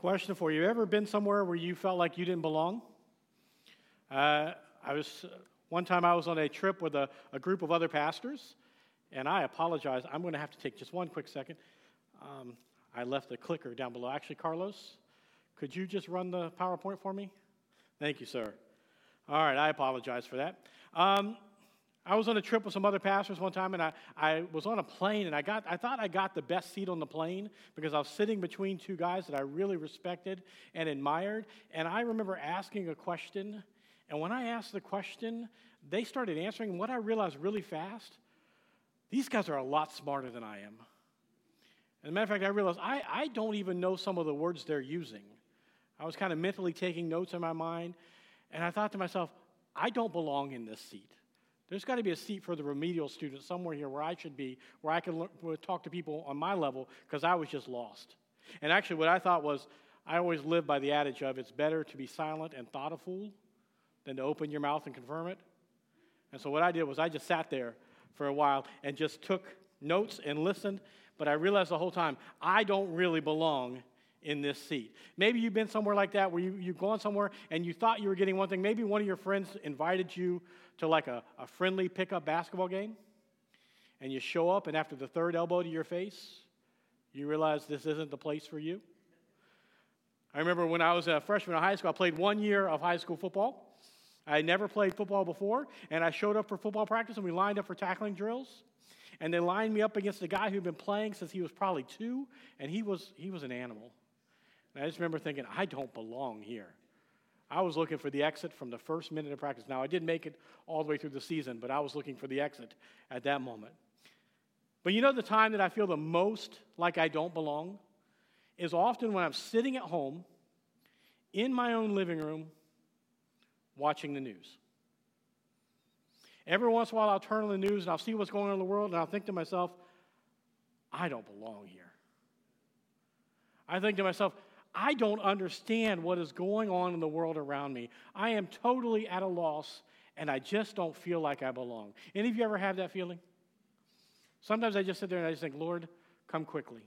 Question for you. Ever been somewhere where you felt like you didn't belong? Uh, I was, one time I was on a trip with a, a group of other pastors, and I apologize. I'm going to have to take just one quick second. Um, I left the clicker down below. Actually, Carlos, could you just run the PowerPoint for me? Thank you, sir. All right, I apologize for that. Um, I was on a trip with some other pastors one time, and I, I was on a plane, and I, got, I thought I got the best seat on the plane because I was sitting between two guys that I really respected and admired. And I remember asking a question, and when I asked the question, they started answering. And what I realized really fast, these guys are a lot smarter than I am. As a matter of fact, I realized I, I don't even know some of the words they're using. I was kind of mentally taking notes in my mind, and I thought to myself, I don't belong in this seat. There's got to be a seat for the remedial student somewhere here where I should be, where I can talk to people on my level because I was just lost. And actually, what I thought was, I always live by the adage of it's better to be silent and thought a fool than to open your mouth and confirm it. And so what I did was I just sat there for a while and just took notes and listened. But I realized the whole time I don't really belong in this seat. Maybe you've been somewhere like that where you, you've gone somewhere and you thought you were getting one thing. Maybe one of your friends invited you to like a, a friendly pickup basketball game, and you show up, and after the third elbow to your face, you realize this isn't the place for you. I remember when I was a freshman in high school, I played one year of high school football. I never played football before, and I showed up for football practice, and we lined up for tackling drills. And they lined me up against a guy who'd been playing since he was probably two, and he was, he was an animal. And I just remember thinking, I don't belong here. I was looking for the exit from the first minute of practice. Now, I didn't make it all the way through the season, but I was looking for the exit at that moment. But you know, the time that I feel the most like I don't belong is often when I'm sitting at home in my own living room watching the news. Every once in a while, I'll turn on the news and I'll see what's going on in the world, and I'll think to myself, I don't belong here. I think to myself, I don't understand what is going on in the world around me. I am totally at a loss and I just don't feel like I belong. Any of you ever have that feeling? Sometimes I just sit there and I just think, Lord, come quickly.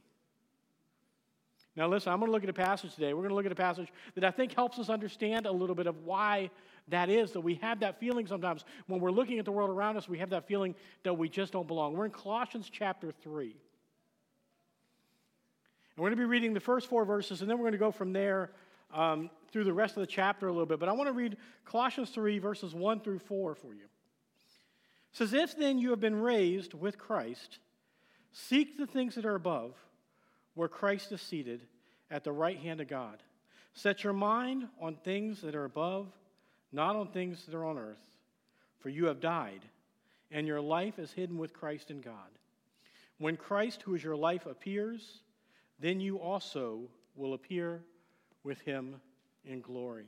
Now, listen, I'm going to look at a passage today. We're going to look at a passage that I think helps us understand a little bit of why that is, that we have that feeling sometimes. When we're looking at the world around us, we have that feeling that we just don't belong. We're in Colossians chapter 3. And we're going to be reading the first four verses, and then we're going to go from there um, through the rest of the chapter a little bit. But I want to read Colossians 3, verses 1 through 4 for you. It says, If then you have been raised with Christ, seek the things that are above, where Christ is seated at the right hand of God. Set your mind on things that are above, not on things that are on earth. For you have died, and your life is hidden with Christ in God. When Christ, who is your life, appears, then you also will appear with him in glory.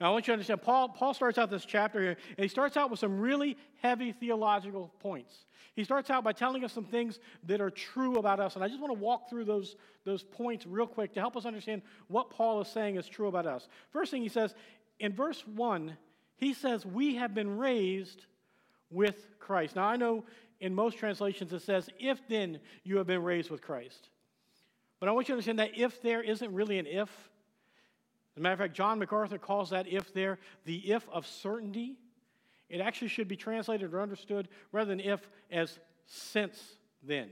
Now, I want you to understand, Paul, Paul starts out this chapter here, and he starts out with some really heavy theological points. He starts out by telling us some things that are true about us, and I just want to walk through those, those points real quick to help us understand what Paul is saying is true about us. First thing he says, in verse 1, he says, We have been raised with Christ. Now, I know in most translations it says, if then you have been raised with Christ. But I want you to understand that if there isn't really an if. As a matter of fact, John MacArthur calls that if there the if of certainty. It actually should be translated or understood rather than if as since then.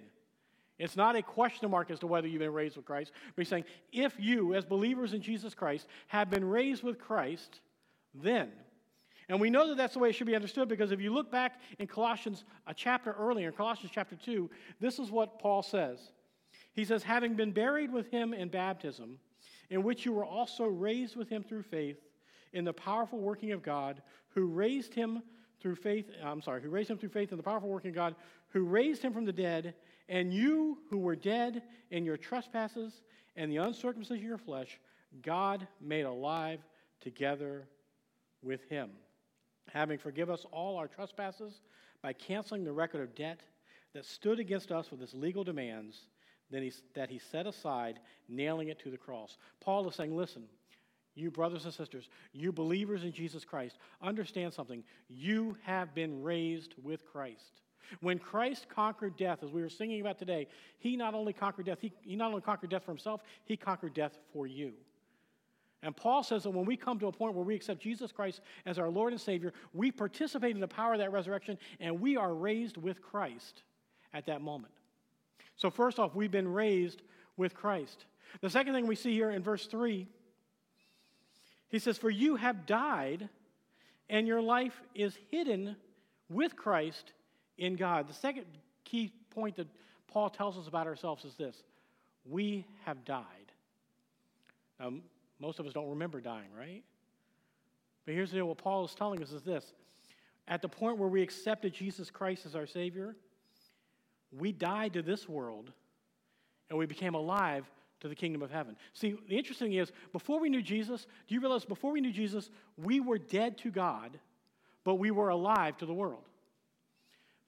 It's not a question mark as to whether you've been raised with Christ, but he's saying, if you, as believers in Jesus Christ, have been raised with Christ, then and we know that that's the way it should be understood because if you look back in Colossians, a chapter earlier, Colossians chapter 2, this is what Paul says. He says, Having been buried with him in baptism, in which you were also raised with him through faith in the powerful working of God, who raised him through faith, uh, I'm sorry, who raised him through faith in the powerful working of God, who raised him from the dead, and you who were dead in your trespasses and the uncircumcision of your flesh, God made alive together with him having forgiven us all our trespasses by canceling the record of debt that stood against us with its legal demands that he, that he set aside, nailing it to the cross. Paul is saying, listen, you brothers and sisters, you believers in Jesus Christ, understand something. You have been raised with Christ. When Christ conquered death, as we were singing about today, he not only conquered death, he, he not only conquered death for himself, he conquered death for you. And Paul says that when we come to a point where we accept Jesus Christ as our Lord and Savior, we participate in the power of that resurrection and we are raised with Christ at that moment. So, first off, we've been raised with Christ. The second thing we see here in verse 3, he says, For you have died, and your life is hidden with Christ in God. The second key point that Paul tells us about ourselves is this we have died. Now, most of us don't remember dying, right? But here's deal what Paul is telling us is this at the point where we accepted Jesus Christ as our Savior, we died to this world and we became alive to the kingdom of heaven. See, the interesting thing is, before we knew Jesus, do you realize before we knew Jesus, we were dead to God, but we were alive to the world?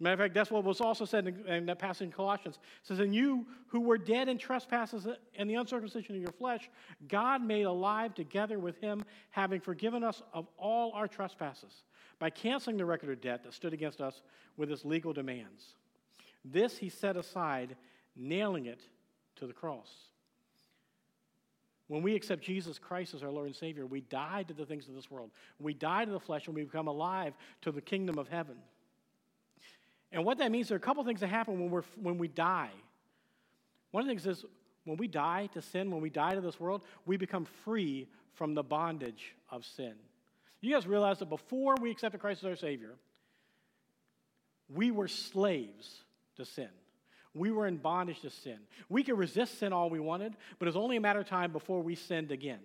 Matter of fact, that's what was also said in, in that passage in Colossians. It says, And you who were dead in trespasses and the uncircumcision of your flesh, God made alive together with him, having forgiven us of all our trespasses, by canceling the record of debt that stood against us with its legal demands. This he set aside, nailing it to the cross. When we accept Jesus Christ as our Lord and Savior, we die to the things of this world. We die to the flesh and we become alive to the kingdom of heaven. And what that means, there are a couple things that happen when, we're, when we die. One of the things is when we die to sin, when we die to this world, we become free from the bondage of sin. You guys realize that before we accepted Christ as our Savior, we were slaves to sin. We were in bondage to sin. We could resist sin all we wanted, but it was only a matter of time before we sinned again.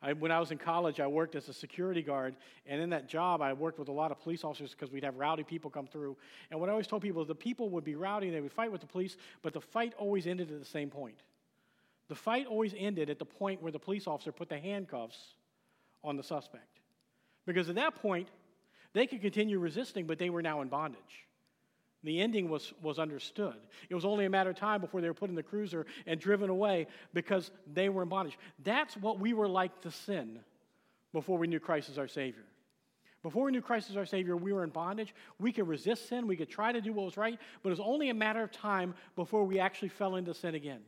I, when I was in college, I worked as a security guard, and in that job, I worked with a lot of police officers because we'd have rowdy people come through. And what I always told people is the people would be rowdy and they would fight with the police, but the fight always ended at the same point. The fight always ended at the point where the police officer put the handcuffs on the suspect. Because at that point, they could continue resisting, but they were now in bondage. The ending was, was understood. It was only a matter of time before they were put in the cruiser and driven away because they were in bondage. That's what we were like to sin before we knew Christ as our Savior. Before we knew Christ as our Savior, we were in bondage. We could resist sin. We could try to do what was right, but it was only a matter of time before we actually fell into sin again.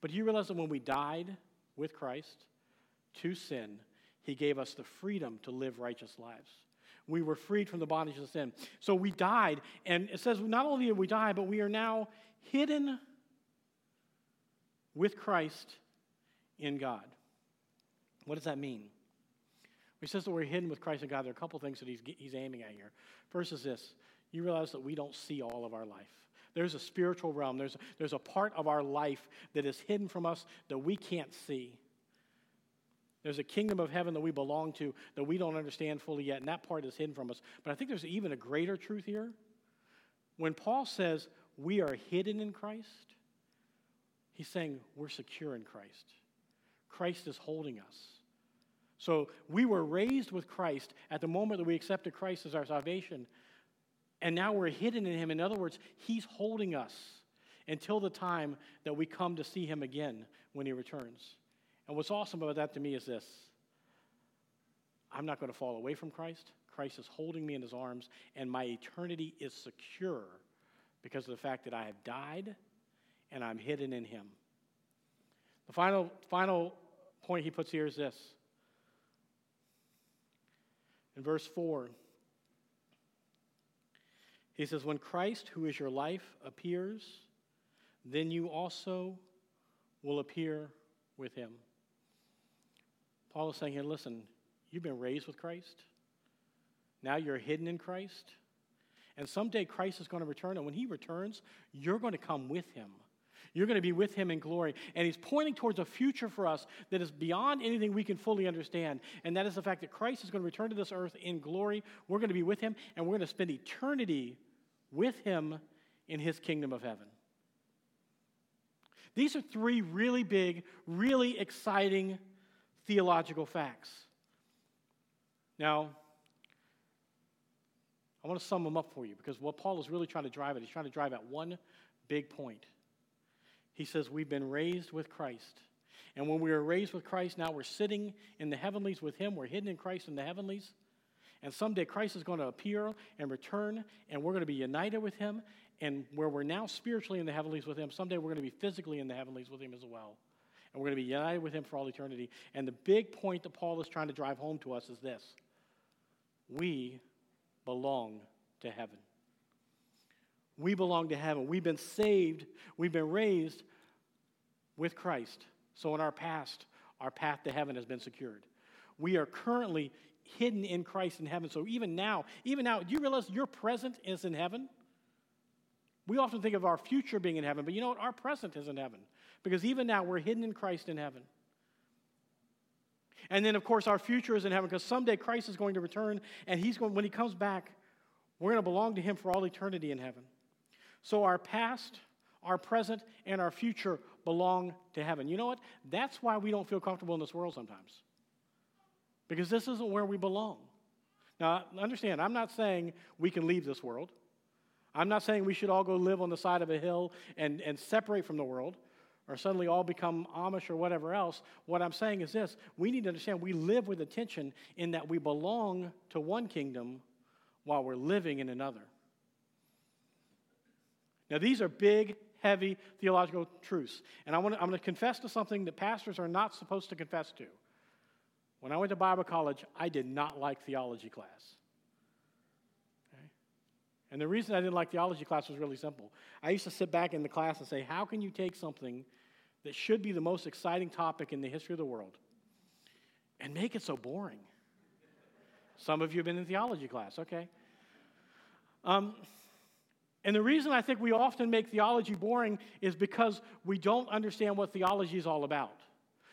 But you realize that when we died with Christ to sin, He gave us the freedom to live righteous lives. We were freed from the bondage of sin. So we died, and it says not only did we die, but we are now hidden with Christ in God. What does that mean? He says that we're hidden with Christ in God, there are a couple things that he's, he's aiming at here. First is this you realize that we don't see all of our life. There's a spiritual realm, there's, there's a part of our life that is hidden from us that we can't see. There's a kingdom of heaven that we belong to that we don't understand fully yet, and that part is hidden from us. But I think there's even a greater truth here. When Paul says we are hidden in Christ, he's saying we're secure in Christ. Christ is holding us. So we were raised with Christ at the moment that we accepted Christ as our salvation, and now we're hidden in him. In other words, he's holding us until the time that we come to see him again when he returns. And what's awesome about that to me is this I'm not going to fall away from Christ. Christ is holding me in his arms, and my eternity is secure because of the fact that I have died and I'm hidden in him. The final, final point he puts here is this. In verse 4, he says, When Christ, who is your life, appears, then you also will appear with him. Paul is saying here, listen, you've been raised with Christ. Now you're hidden in Christ. And someday Christ is going to return. And when he returns, you're going to come with him. You're going to be with him in glory. And he's pointing towards a future for us that is beyond anything we can fully understand. And that is the fact that Christ is going to return to this earth in glory. We're going to be with him, and we're going to spend eternity with him in his kingdom of heaven. These are three really big, really exciting theological facts. Now, I want to sum them up for you because what Paul is really trying to drive at, he's trying to drive at one big point. He says, We've been raised with Christ. And when we were raised with Christ, now we're sitting in the heavenlies with Him. We're hidden in Christ in the heavenlies. And someday Christ is going to appear and return, and we're going to be united with him. And where we're now spiritually in the heavenlies with him, someday we're going to be physically in the heavenlies with him as well. And we're going to be united with him for all eternity. And the big point that Paul is trying to drive home to us is this we belong to heaven. We belong to heaven. We've been saved, we've been raised with Christ. So in our past, our path to heaven has been secured. We are currently hidden in Christ in heaven. So even now, even now, do you realize your present is in heaven? We often think of our future being in heaven, but you know what? Our present is in heaven. Because even now, we're hidden in Christ in heaven. And then, of course, our future is in heaven because someday Christ is going to return, and he's going, when he comes back, we're going to belong to him for all eternity in heaven. So our past, our present, and our future belong to heaven. You know what? That's why we don't feel comfortable in this world sometimes. Because this isn't where we belong. Now, understand, I'm not saying we can leave this world. I'm not saying we should all go live on the side of a hill and, and separate from the world or suddenly all become Amish or whatever else. What I'm saying is this we need to understand we live with attention in that we belong to one kingdom while we're living in another. Now, these are big, heavy theological truths. And I want to, I'm going to confess to something that pastors are not supposed to confess to. When I went to Bible college, I did not like theology class. And the reason I didn't like theology class was really simple. I used to sit back in the class and say, How can you take something that should be the most exciting topic in the history of the world and make it so boring? Some of you have been in theology class, okay? Um, and the reason I think we often make theology boring is because we don't understand what theology is all about.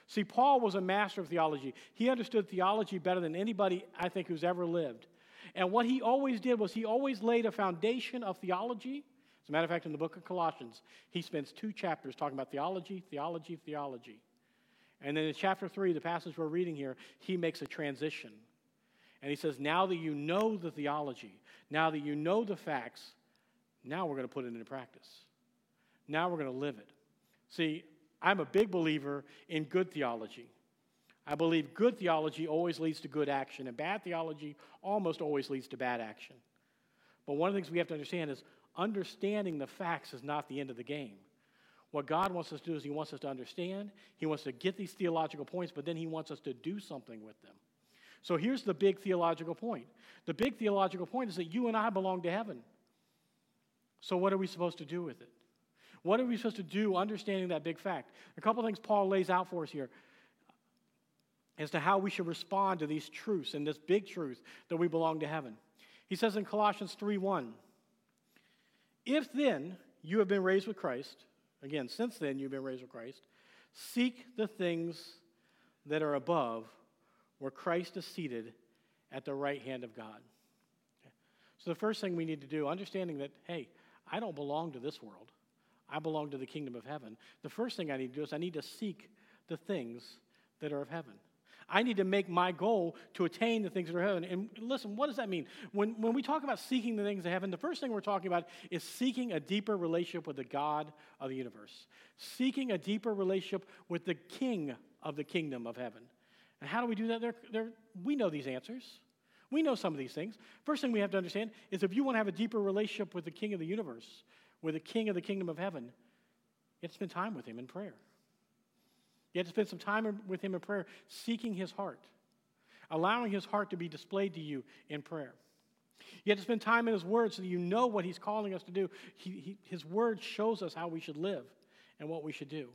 See, Paul was a master of theology. He understood theology better than anybody, I think, who's ever lived. And what he always did was he always laid a foundation of theology. As a matter of fact, in the book of Colossians, he spends two chapters talking about theology, theology, theology. And then in chapter three, the passage we're reading here, he makes a transition. And he says, Now that you know the theology, now that you know the facts, now we're going to put it into practice. Now we're going to live it. See, I'm a big believer in good theology. I believe good theology always leads to good action, and bad theology almost always leads to bad action. But one of the things we have to understand is understanding the facts is not the end of the game. What God wants us to do is He wants us to understand, He wants to get these theological points, but then He wants us to do something with them. So here's the big theological point the big theological point is that you and I belong to heaven. So, what are we supposed to do with it? What are we supposed to do understanding that big fact? A couple things Paul lays out for us here as to how we should respond to these truths and this big truth that we belong to heaven. He says in Colossians 3:1, "If then you have been raised with Christ, again, since then you've been raised with Christ, seek the things that are above where Christ is seated at the right hand of God." So the first thing we need to do, understanding that hey, I don't belong to this world. I belong to the kingdom of heaven. The first thing I need to do is I need to seek the things that are of heaven. I need to make my goal to attain the things that are heaven. And listen, what does that mean? When, when we talk about seeking the things of heaven, the first thing we're talking about is seeking a deeper relationship with the God of the universe, seeking a deeper relationship with the King of the kingdom of heaven. And how do we do that? They're, they're, we know these answers. We know some of these things. First thing we have to understand is if you want to have a deeper relationship with the King of the universe, with the King of the kingdom of heaven, you have to spend time with him in prayer. You have to spend some time with him in prayer, seeking his heart, allowing his heart to be displayed to you in prayer. You have to spend time in his word so that you know what he's calling us to do. He, he, his word shows us how we should live and what we should do.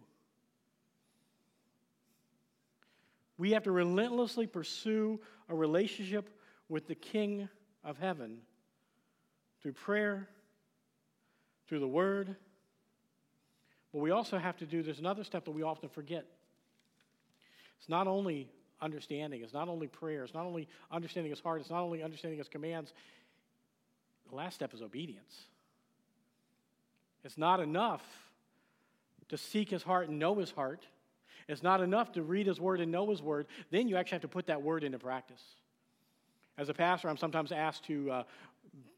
We have to relentlessly pursue a relationship with the King of heaven through prayer, through the Word. But we also have to do, there's another step that we often forget. It's not only understanding, it's not only prayer, it's not only understanding His heart, it's not only understanding His commands. The last step is obedience. It's not enough to seek His heart and know His heart. It's not enough to read His Word and know His Word. Then you actually have to put that Word into practice. As a pastor, I'm sometimes asked to uh,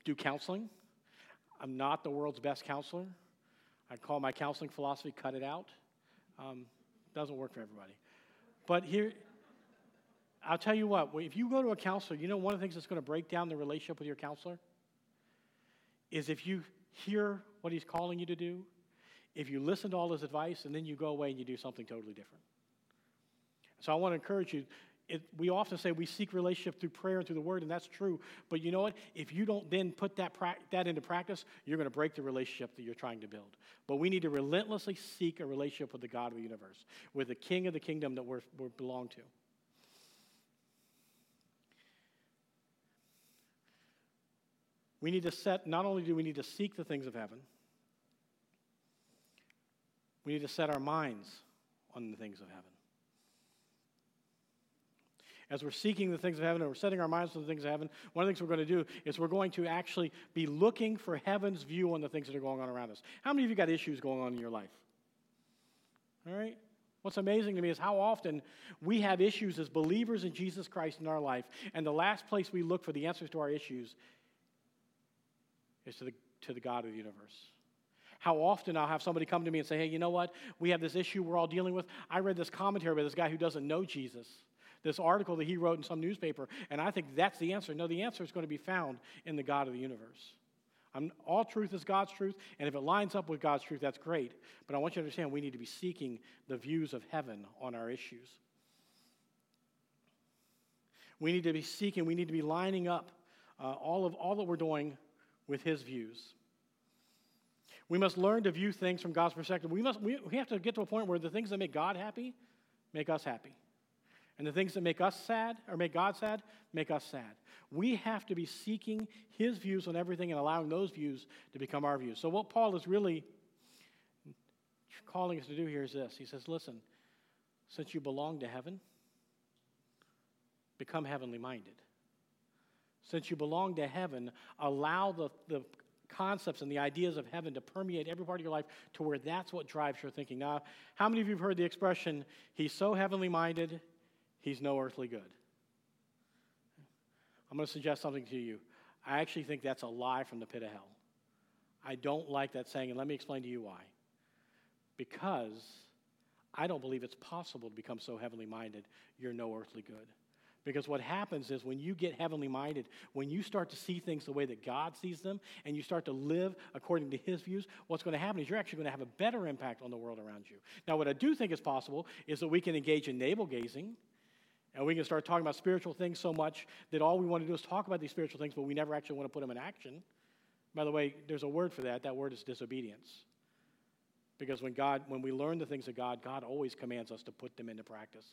do counseling. I'm not the world's best counselor. I call my counseling philosophy cut it out. Um, doesn't work for everybody. But here, I'll tell you what, if you go to a counselor, you know one of the things that's going to break down the relationship with your counselor is if you hear what he's calling you to do, if you listen to all his advice, and then you go away and you do something totally different. So I want to encourage you. It, we often say we seek relationship through prayer and through the word, and that's true. But you know what? If you don't then put that, pra- that into practice, you're going to break the relationship that you're trying to build. But we need to relentlessly seek a relationship with the God of the universe, with the King of the kingdom that we're belong to. We need to set, not only do we need to seek the things of heaven, we need to set our minds on the things of heaven. As we're seeking the things of heaven and we're setting our minds on the things of heaven, one of the things we're going to do is we're going to actually be looking for heaven's view on the things that are going on around us. How many of you got issues going on in your life? All right? What's amazing to me is how often we have issues as believers in Jesus Christ in our life, and the last place we look for the answers to our issues is to the, to the God of the universe. How often I'll have somebody come to me and say, Hey, you know what? We have this issue we're all dealing with. I read this commentary by this guy who doesn't know Jesus, this article that he wrote in some newspaper, and I think that's the answer. No, the answer is going to be found in the God of the universe. I'm, all truth is God's truth, and if it lines up with God's truth, that's great. But I want you to understand we need to be seeking the views of heaven on our issues. We need to be seeking, we need to be lining up uh, all of all that we're doing with his views. We must learn to view things from God's perspective. We, must, we, we have to get to a point where the things that make God happy make us happy. And the things that make us sad or make God sad make us sad. We have to be seeking his views on everything and allowing those views to become our views. So, what Paul is really calling us to do here is this He says, Listen, since you belong to heaven, become heavenly minded since you belong to heaven, allow the, the concepts and the ideas of heaven to permeate every part of your life to where that's what drives your thinking. Now, how many of you have heard the expression, he's so heavenly minded, he's no earthly good? I'm going to suggest something to you. I actually think that's a lie from the pit of hell. I don't like that saying, and let me explain to you why. Because I don't believe it's possible to become so heavenly minded, you're no earthly good. Because what happens is when you get heavenly minded, when you start to see things the way that God sees them, and you start to live according to His views, what's going to happen is you're actually going to have a better impact on the world around you. Now, what I do think is possible is that we can engage in navel gazing. And we can start talking about spiritual things so much that all we want to do is talk about these spiritual things, but we never actually want to put them in action. By the way, there's a word for that. That word is disobedience. Because when God, when we learn the things of God, God always commands us to put them into practice.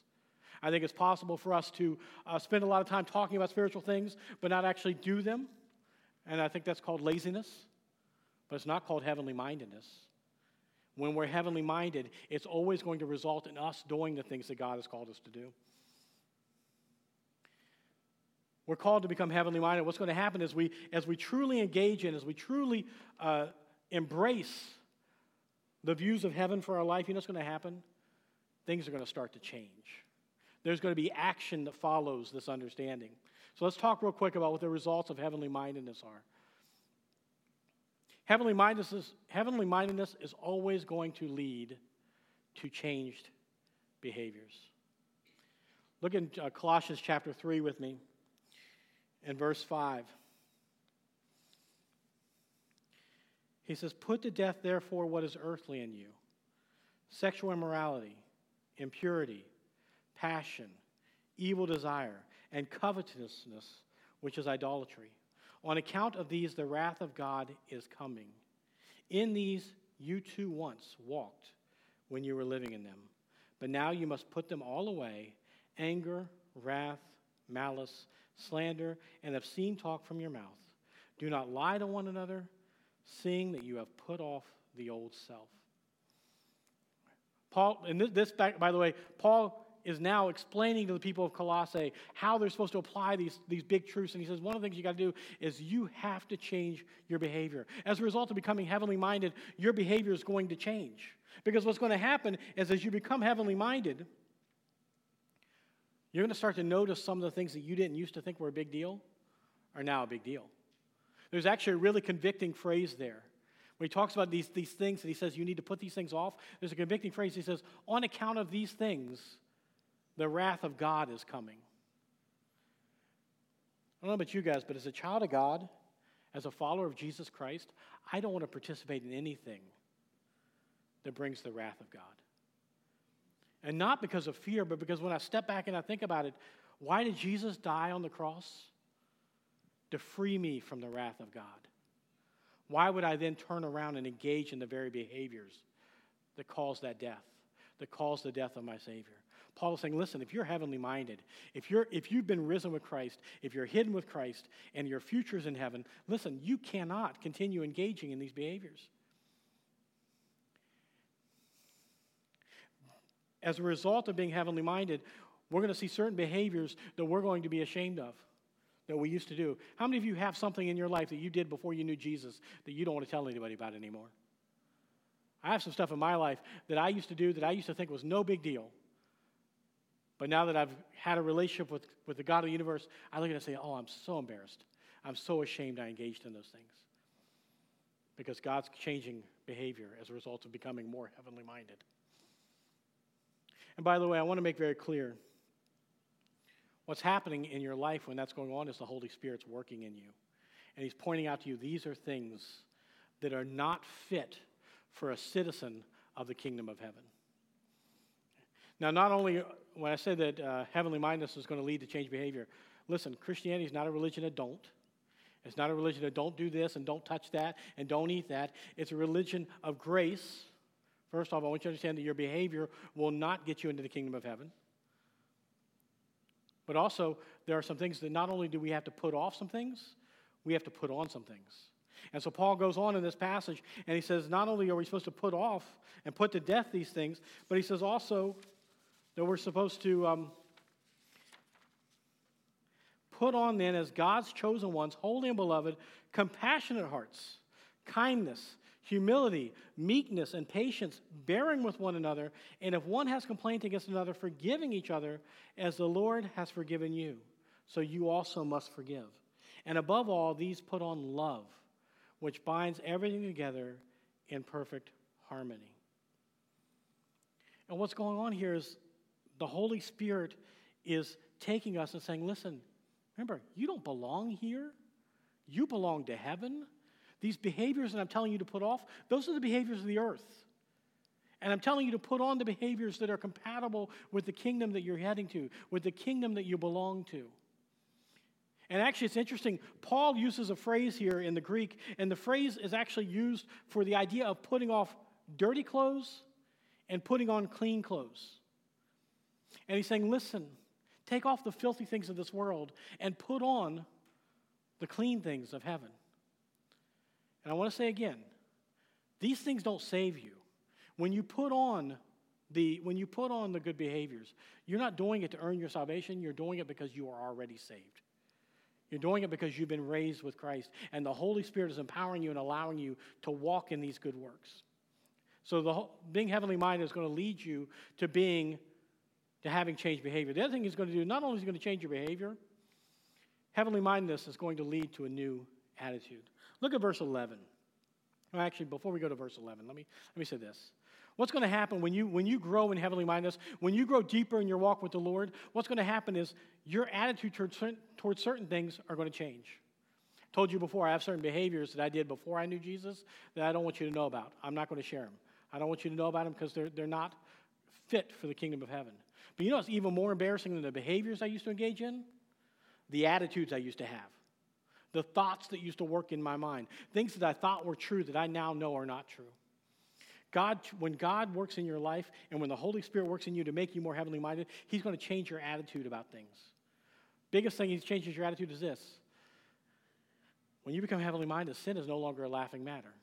I think it's possible for us to uh, spend a lot of time talking about spiritual things, but not actually do them. And I think that's called laziness, but it's not called heavenly mindedness. When we're heavenly minded, it's always going to result in us doing the things that God has called us to do. We're called to become heavenly minded. What's going to happen is we, as we truly engage in, as we truly uh, embrace the views of heaven for our life, you know what's going to happen? Things are going to start to change there's going to be action that follows this understanding. So let's talk real quick about what the results of heavenly mindedness are. Heavenly mindedness, heavenly mindedness is always going to lead to changed behaviors. Look in uh, Colossians chapter 3 with me in verse 5. He says, Put to death, therefore, what is earthly in you sexual immorality, impurity passion, evil desire, and covetousness, which is idolatry. On account of these, the wrath of God is coming. In these, you too once walked when you were living in them. But now you must put them all away anger, wrath, malice, slander, and obscene talk from your mouth. Do not lie to one another, seeing that you have put off the old self. Paul, and this, by the way, Paul is now explaining to the people of Colossae how they're supposed to apply these, these big truths. And he says, one of the things you got to do is you have to change your behavior. As a result of becoming heavenly minded, your behavior is going to change. Because what's going to happen is as you become heavenly minded, you're going to start to notice some of the things that you didn't used to think were a big deal are now a big deal. There's actually a really convicting phrase there. When he talks about these, these things and he says you need to put these things off, there's a convicting phrase. He says, on account of these things, the wrath of God is coming. I don't know about you guys, but as a child of God, as a follower of Jesus Christ, I don't want to participate in anything that brings the wrath of God. And not because of fear, but because when I step back and I think about it, why did Jesus die on the cross? To free me from the wrath of God. Why would I then turn around and engage in the very behaviors that cause that death, that cause the death of my Savior? Paul is saying, listen, if you're heavenly minded, if, you're, if you've been risen with Christ, if you're hidden with Christ, and your future's in heaven, listen, you cannot continue engaging in these behaviors. As a result of being heavenly minded, we're going to see certain behaviors that we're going to be ashamed of that we used to do. How many of you have something in your life that you did before you knew Jesus that you don't want to tell anybody about anymore? I have some stuff in my life that I used to do that I used to think was no big deal. But now that I've had a relationship with, with the God of the universe, I look at it and say, oh, I'm so embarrassed. I'm so ashamed I engaged in those things. Because God's changing behavior as a result of becoming more heavenly minded. And by the way, I want to make very clear what's happening in your life when that's going on is the Holy Spirit's working in you. And He's pointing out to you these are things that are not fit for a citizen of the kingdom of heaven. Now, not only when I say that uh, heavenly mindedness is going to lead to change behavior, listen, Christianity is not a religion of don't. It's not a religion of don't do this and don't touch that and don't eat that. It's a religion of grace. First off, I want you to understand that your behavior will not get you into the kingdom of heaven. But also, there are some things that not only do we have to put off some things, we have to put on some things. And so Paul goes on in this passage and he says, not only are we supposed to put off and put to death these things, but he says also that we're supposed to um, put on then as God's chosen ones, holy and beloved, compassionate hearts, kindness, humility, meekness, and patience, bearing with one another, and if one has complaint against another, forgiving each other as the Lord has forgiven you. So you also must forgive. And above all, these put on love, which binds everything together in perfect harmony. And what's going on here is the Holy Spirit is taking us and saying, listen, remember, you don't belong here. You belong to heaven. These behaviors that I'm telling you to put off, those are the behaviors of the earth. And I'm telling you to put on the behaviors that are compatible with the kingdom that you're heading to, with the kingdom that you belong to. And actually, it's interesting. Paul uses a phrase here in the Greek, and the phrase is actually used for the idea of putting off dirty clothes and putting on clean clothes. And he's saying, listen, take off the filthy things of this world and put on the clean things of heaven. And I want to say again, these things don't save you. When you put on the when you put on the good behaviors, you're not doing it to earn your salvation, you're doing it because you are already saved. You're doing it because you've been raised with Christ, and the Holy Spirit is empowering you and allowing you to walk in these good works. So, the, being heavenly minded is going to lead you to being to having changed behavior. The other thing he's going to do, not only is he going to change your behavior, heavenly mindedness is going to lead to a new attitude. Look at verse 11. Well, actually, before we go to verse 11, let me, let me say this. What's going to happen when you, when you grow in heavenly mindedness, when you grow deeper in your walk with the Lord, what's going to happen is your attitude towards certain, towards certain things are going to change. I told you before, I have certain behaviors that I did before I knew Jesus that I don't want you to know about. I'm not going to share them. I don't want you to know about them because they're, they're not fit for the kingdom of heaven. But you know what's even more embarrassing than the behaviors I used to engage in? The attitudes I used to have. The thoughts that used to work in my mind. Things that I thought were true that I now know are not true. God, when God works in your life and when the Holy Spirit works in you to make you more heavenly minded, He's going to change your attitude about things. Biggest thing He changes your attitude is this when you become heavenly minded, sin is no longer a laughing matter.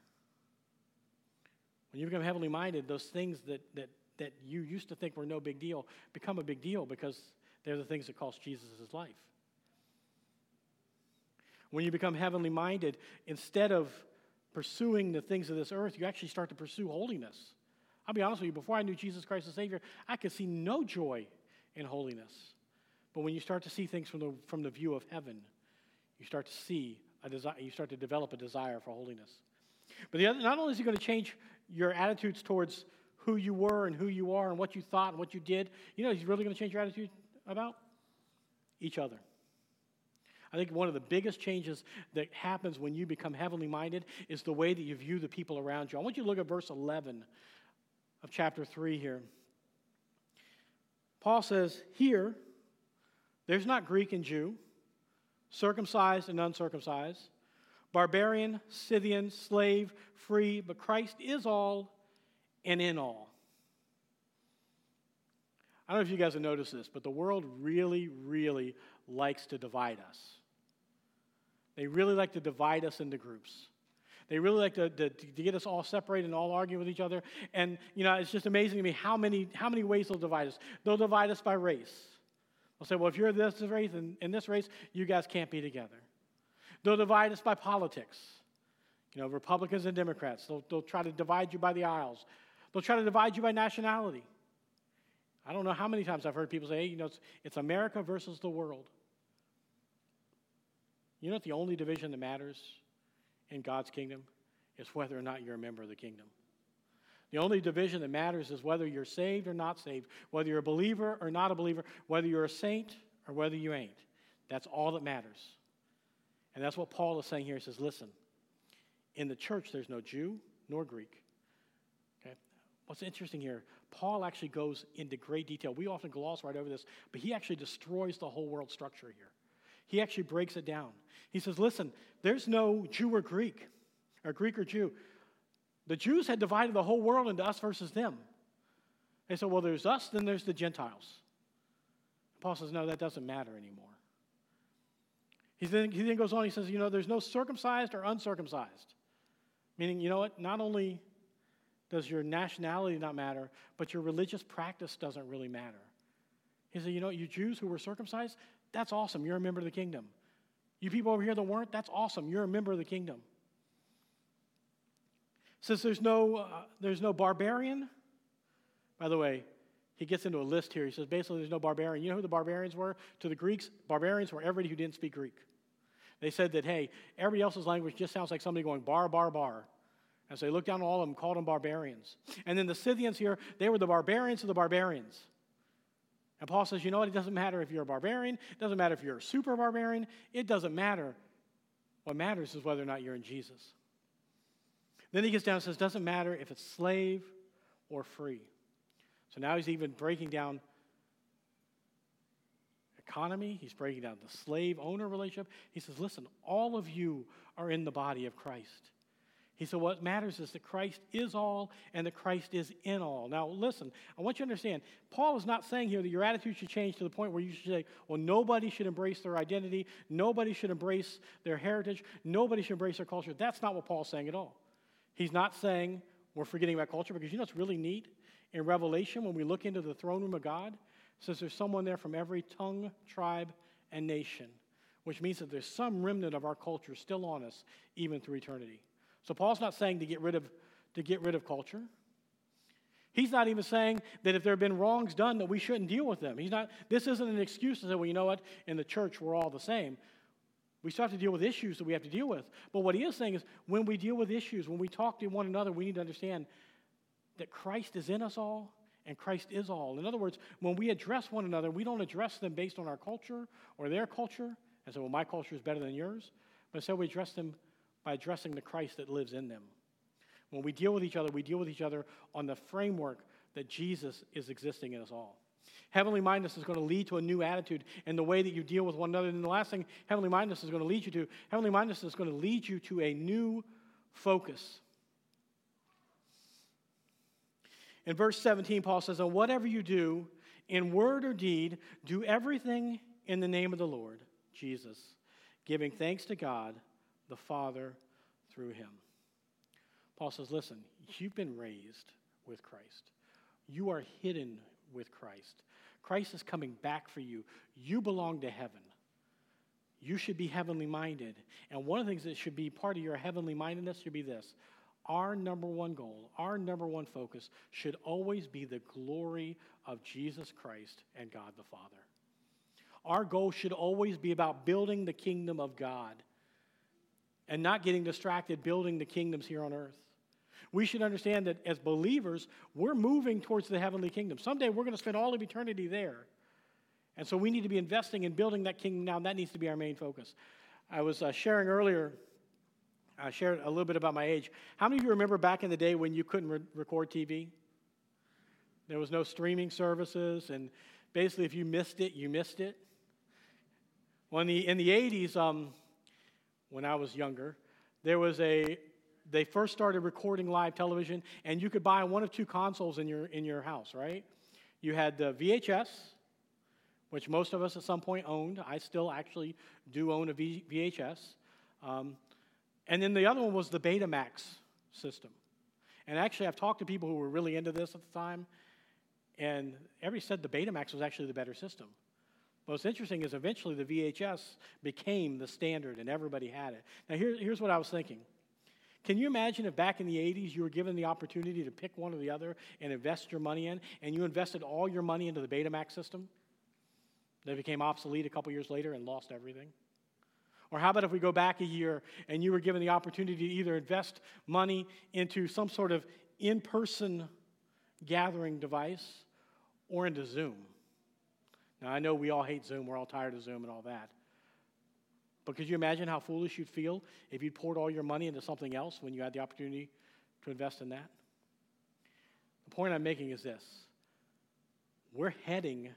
When you become heavenly minded, those things that, that that you used to think were no big deal become a big deal because they're the things that cost Jesus his life. When you become heavenly minded, instead of pursuing the things of this earth, you actually start to pursue holiness. I'll be honest with you, before I knew Jesus Christ as Savior, I could see no joy in holiness. But when you start to see things from the, from the view of heaven, you start to see a desire, you start to develop a desire for holiness. But the other, not only is he going to change your attitudes towards who you were and who you are and what you thought and what you did, you know, he's really going to change your attitude about each other. I think one of the biggest changes that happens when you become heavenly minded is the way that you view the people around you. I want you to look at verse 11 of chapter 3 here. Paul says, Here, there's not Greek and Jew, circumcised and uncircumcised, barbarian, Scythian, slave, free, but Christ is all and in all. I don't know if you guys have noticed this, but the world really, really likes to divide us. They really like to divide us into groups. They really like to, to, to, get us all separated and all arguing with each other. And, you know, it's just amazing to me how many, how many ways they'll divide us. They'll divide us by race. They'll say, well, if you're this race and in this race, you guys can't be together. They'll divide us by politics. You know, Republicans and Democrats. They'll, they'll try to divide you by the aisles. They'll try to divide you by nationality. I don't know how many times I've heard people say, hey, you know, it's, it's America versus the world. You know what the only division that matters in God's kingdom is whether or not you're a member of the kingdom. The only division that matters is whether you're saved or not saved, whether you're a believer or not a believer, whether you're a saint or whether you ain't. That's all that matters. And that's what Paul is saying here. He says, listen, in the church, there's no Jew nor Greek. Okay? What's interesting here, Paul actually goes into great detail. We often gloss right over this, but he actually destroys the whole world structure here. He actually breaks it down. He says, listen, there's no Jew or Greek, or Greek or Jew. The Jews had divided the whole world into us versus them. They said, well, there's us, then there's the Gentiles. Paul says, no, that doesn't matter anymore. He then, he then goes on, he says, you know, there's no circumcised or uncircumcised. Meaning, you know what? Not only does your nationality not matter, but your religious practice doesn't really matter. He said, you know, you Jews who were circumcised, that's awesome. You're a member of the kingdom. You people over here that weren't, that's awesome. You're a member of the kingdom. Says there's no, uh, there's no barbarian. By the way, he gets into a list here. He says basically there's no barbarian. You know who the barbarians were? To the Greeks, barbarians were everybody who didn't speak Greek. They said that, hey, everybody else's language just sounds like somebody going bar, bar, bar. And so they looked down on all of them, called them barbarians. And then the Scythians here, they were the barbarians of the barbarians. And Paul says, you know what? It doesn't matter if you're a barbarian, it doesn't matter if you're a super barbarian, it doesn't matter. What matters is whether or not you're in Jesus. Then he gets down and says, doesn't matter if it's slave or free. So now he's even breaking down economy, he's breaking down the slave owner relationship. He says, listen, all of you are in the body of Christ. He said, What matters is that Christ is all and that Christ is in all. Now, listen, I want you to understand, Paul is not saying here that your attitude should change to the point where you should say, Well, nobody should embrace their identity, nobody should embrace their heritage, nobody should embrace their culture. That's not what Paul's saying at all. He's not saying we're forgetting about culture because you know what's really neat? In Revelation, when we look into the throne room of God, says there's someone there from every tongue, tribe, and nation, which means that there's some remnant of our culture still on us, even through eternity. So Paul's not saying to get rid of, to get rid of culture. He's not even saying that if there have been wrongs done that we shouldn't deal with them. He's not, this isn't an excuse to say, well, you know what, in the church we're all the same. We still have to deal with issues that we have to deal with. But what he is saying is when we deal with issues, when we talk to one another, we need to understand that Christ is in us all and Christ is all. In other words, when we address one another, we don't address them based on our culture or their culture and say, well, my culture is better than yours. But instead, we address them by addressing the Christ that lives in them. When we deal with each other, we deal with each other on the framework that Jesus is existing in us all. Heavenly mindedness is going to lead to a new attitude in the way that you deal with one another. And the last thing heavenly mindedness is going to lead you to, heavenly mindedness is going to lead you to a new focus. In verse 17, Paul says, And whatever you do, in word or deed, do everything in the name of the Lord, Jesus, giving thanks to God the Father through him. Paul says, Listen, you've been raised with Christ, you are hidden with Christ. Christ is coming back for you. You belong to heaven. You should be heavenly minded. And one of the things that should be part of your heavenly mindedness should be this our number one goal, our number one focus should always be the glory of Jesus Christ and God the Father. Our goal should always be about building the kingdom of God and not getting distracted building the kingdoms here on earth. We should understand that as believers, we're moving towards the heavenly kingdom. Someday we're going to spend all of eternity there. And so we need to be investing in building that kingdom now, and that needs to be our main focus. I was uh, sharing earlier, I shared a little bit about my age. How many of you remember back in the day when you couldn't re- record TV? There was no streaming services, and basically, if you missed it, you missed it. Well, in the, in the 80s, um, when I was younger, there was a, they first started recording live television, and you could buy one of two consoles in your, in your house, right? You had the VHS, which most of us at some point owned. I still actually do own a v- VHS. Um, and then the other one was the Betamax system. And actually, I've talked to people who were really into this at the time, and everybody said the Betamax was actually the better system. What's interesting is eventually the VHS became the standard and everybody had it. Now, here, here's what I was thinking. Can you imagine if back in the 80s you were given the opportunity to pick one or the other and invest your money in, and you invested all your money into the Betamax system? That became obsolete a couple years later and lost everything? Or how about if we go back a year and you were given the opportunity to either invest money into some sort of in person gathering device or into Zoom? Now, I know we all hate Zoom, we're all tired of Zoom and all that. But could you imagine how foolish you'd feel if you'd poured all your money into something else when you had the opportunity to invest in that? The point I'm making is this we're heading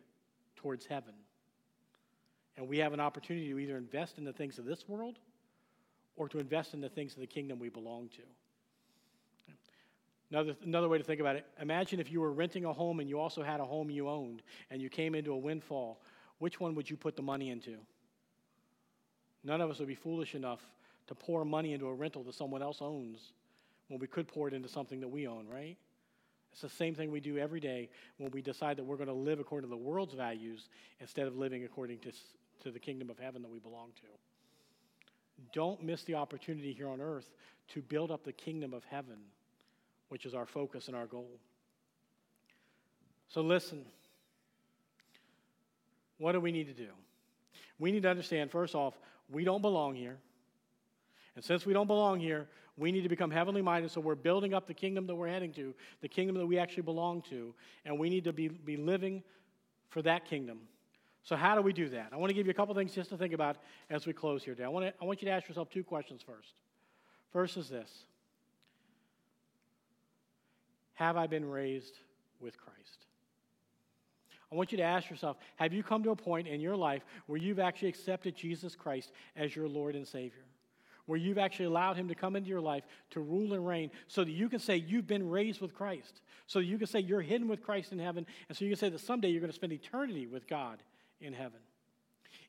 towards heaven. And we have an opportunity to either invest in the things of this world or to invest in the things of the kingdom we belong to. Another, another way to think about it imagine if you were renting a home and you also had a home you owned and you came into a windfall. Which one would you put the money into? None of us would be foolish enough to pour money into a rental that someone else owns when we could pour it into something that we own, right? It's the same thing we do every day when we decide that we're going to live according to the world's values instead of living according to, to the kingdom of heaven that we belong to. Don't miss the opportunity here on earth to build up the kingdom of heaven which is our focus and our goal. So, listen. What do we need to do? We need to understand, first off, we don't belong here. And since we don't belong here, we need to become heavenly minded. So we're building up the kingdom that we're heading to, the kingdom that we actually belong to. And we need to be, be living for that kingdom. So, how do we do that? I want to give you a couple things just to think about as we close here today. I want, to, I want you to ask yourself two questions first. First is this have I been raised with Christ? I want you to ask yourself have you come to a point in your life where you've actually accepted Jesus Christ as your Lord and Savior? Where you've actually allowed Him to come into your life to rule and reign so that you can say you've been raised with Christ. So you can say you're hidden with Christ in heaven. And so you can say that someday you're going to spend eternity with God in heaven.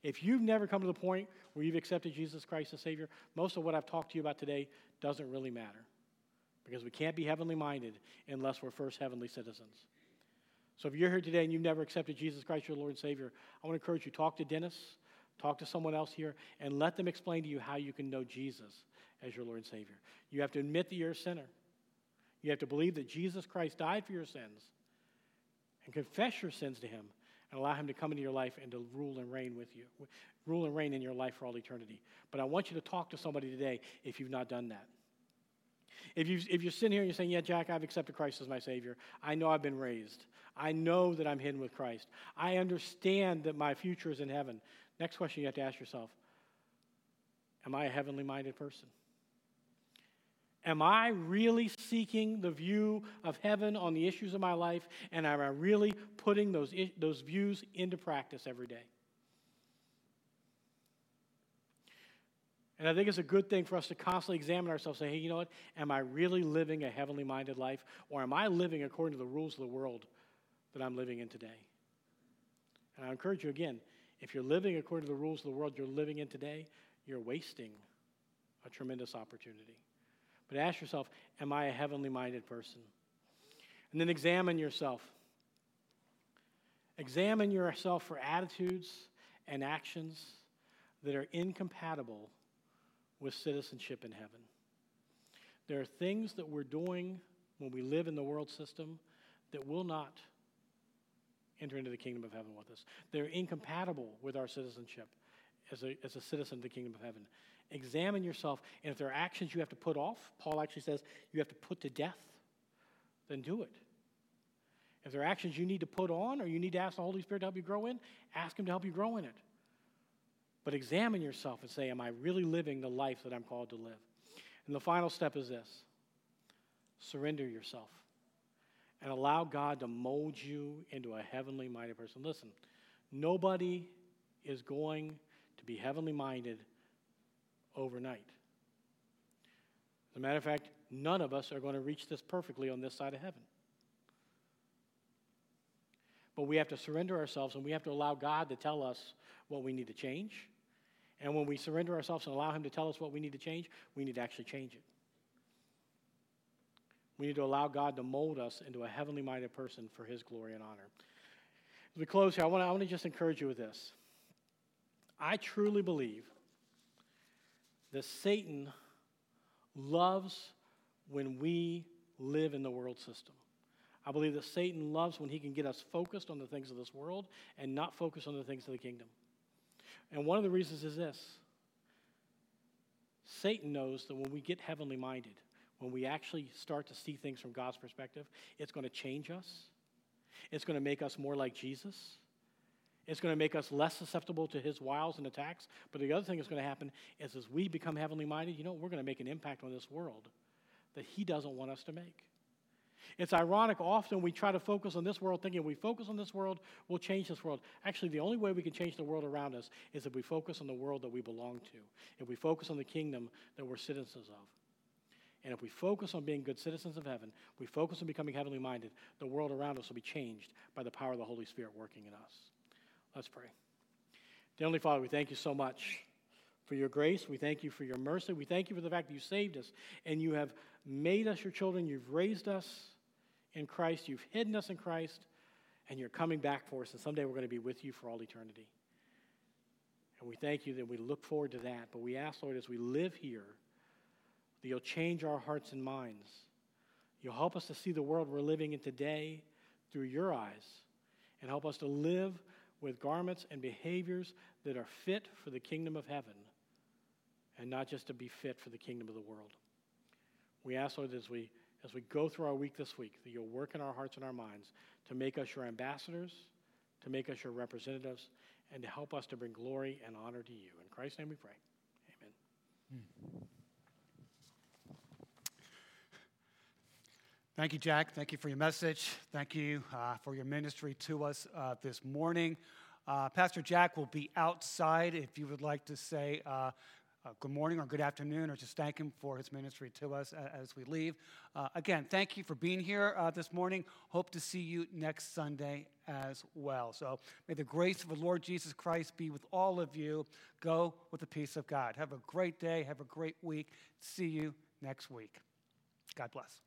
If you've never come to the point where you've accepted Jesus Christ as Savior, most of what I've talked to you about today doesn't really matter because we can't be heavenly minded unless we're first heavenly citizens. So if you're here today and you've never accepted Jesus Christ, your Lord and Savior, I want to encourage you talk to Dennis, talk to someone else here, and let them explain to you how you can know Jesus as your Lord and Savior. You have to admit that you're a sinner. You have to believe that Jesus Christ died for your sins and confess your sins to him and allow him to come into your life and to rule and reign with you, rule and reign in your life for all eternity. But I want you to talk to somebody today if you've not done that. If, you, if you're sitting here and you're saying, Yeah, Jack, I've accepted Christ as my Savior, I know I've been raised. I know that I'm hidden with Christ. I understand that my future is in heaven. Next question you have to ask yourself Am I a heavenly minded person? Am I really seeking the view of heaven on the issues of my life? And am I really putting those, those views into practice every day? And I think it's a good thing for us to constantly examine ourselves say, hey, you know what? Am I really living a heavenly minded life? Or am I living according to the rules of the world that I'm living in today? And I encourage you again if you're living according to the rules of the world you're living in today, you're wasting a tremendous opportunity. But ask yourself, am I a heavenly minded person? And then examine yourself. Examine yourself for attitudes and actions that are incompatible with citizenship in heaven. There are things that we're doing when we live in the world system that will not enter into the kingdom of heaven with us. They're incompatible with our citizenship as a, as a citizen of the kingdom of heaven. Examine yourself, and if there are actions you have to put off, Paul actually says you have to put to death, then do it. If there are actions you need to put on or you need to ask the Holy Spirit to help you grow in, ask Him to help you grow in it. But examine yourself and say, Am I really living the life that I'm called to live? And the final step is this surrender yourself and allow God to mold you into a heavenly minded person. Listen, nobody is going to be heavenly minded overnight. As a matter of fact, none of us are going to reach this perfectly on this side of heaven. But we have to surrender ourselves and we have to allow God to tell us what we need to change. And when we surrender ourselves and allow Him to tell us what we need to change, we need to actually change it. We need to allow God to mold us into a heavenly minded person for His glory and honor. As we close here, I want to, I want to just encourage you with this. I truly believe that Satan loves when we live in the world system. I believe that Satan loves when he can get us focused on the things of this world and not focused on the things of the kingdom. And one of the reasons is this Satan knows that when we get heavenly minded, when we actually start to see things from God's perspective, it's going to change us. It's going to make us more like Jesus. It's going to make us less susceptible to his wiles and attacks. But the other thing that's going to happen is as we become heavenly minded, you know, we're going to make an impact on this world that he doesn't want us to make. It's ironic, often we try to focus on this world thinking if we focus on this world, we'll change this world. Actually, the only way we can change the world around us is if we focus on the world that we belong to, if we focus on the kingdom that we're citizens of. And if we focus on being good citizens of heaven, we focus on becoming heavenly minded, the world around us will be changed by the power of the Holy Spirit working in us. Let's pray. Dear Heavenly Father, we thank you so much for your grace. We thank you for your mercy. We thank you for the fact that you saved us and you have made us your children. You've raised us in Christ. You've hidden us in Christ. And you're coming back for us. And someday we're going to be with you for all eternity. And we thank you that we look forward to that. But we ask, Lord, as we live here, that you'll change our hearts and minds. You'll help us to see the world we're living in today through your eyes and help us to live with garments and behaviors that are fit for the kingdom of heaven and not just to be fit for the kingdom of the world. We ask, Lord, as we, as we go through our week this week, that you'll work in our hearts and our minds to make us your ambassadors, to make us your representatives, and to help us to bring glory and honor to you. In Christ's name we pray. Amen. Hmm. Thank you, Jack. Thank you for your message. Thank you uh, for your ministry to us uh, this morning. Uh, Pastor Jack will be outside if you would like to say uh, uh, good morning or good afternoon or just thank him for his ministry to us as we leave. Uh, again, thank you for being here this morning. Hope to see you next Sunday as well. So may the grace of the Lord Jesus Christ be with all of you. Go with the peace of God. Have a great day. Have a great week. See you next week. God bless.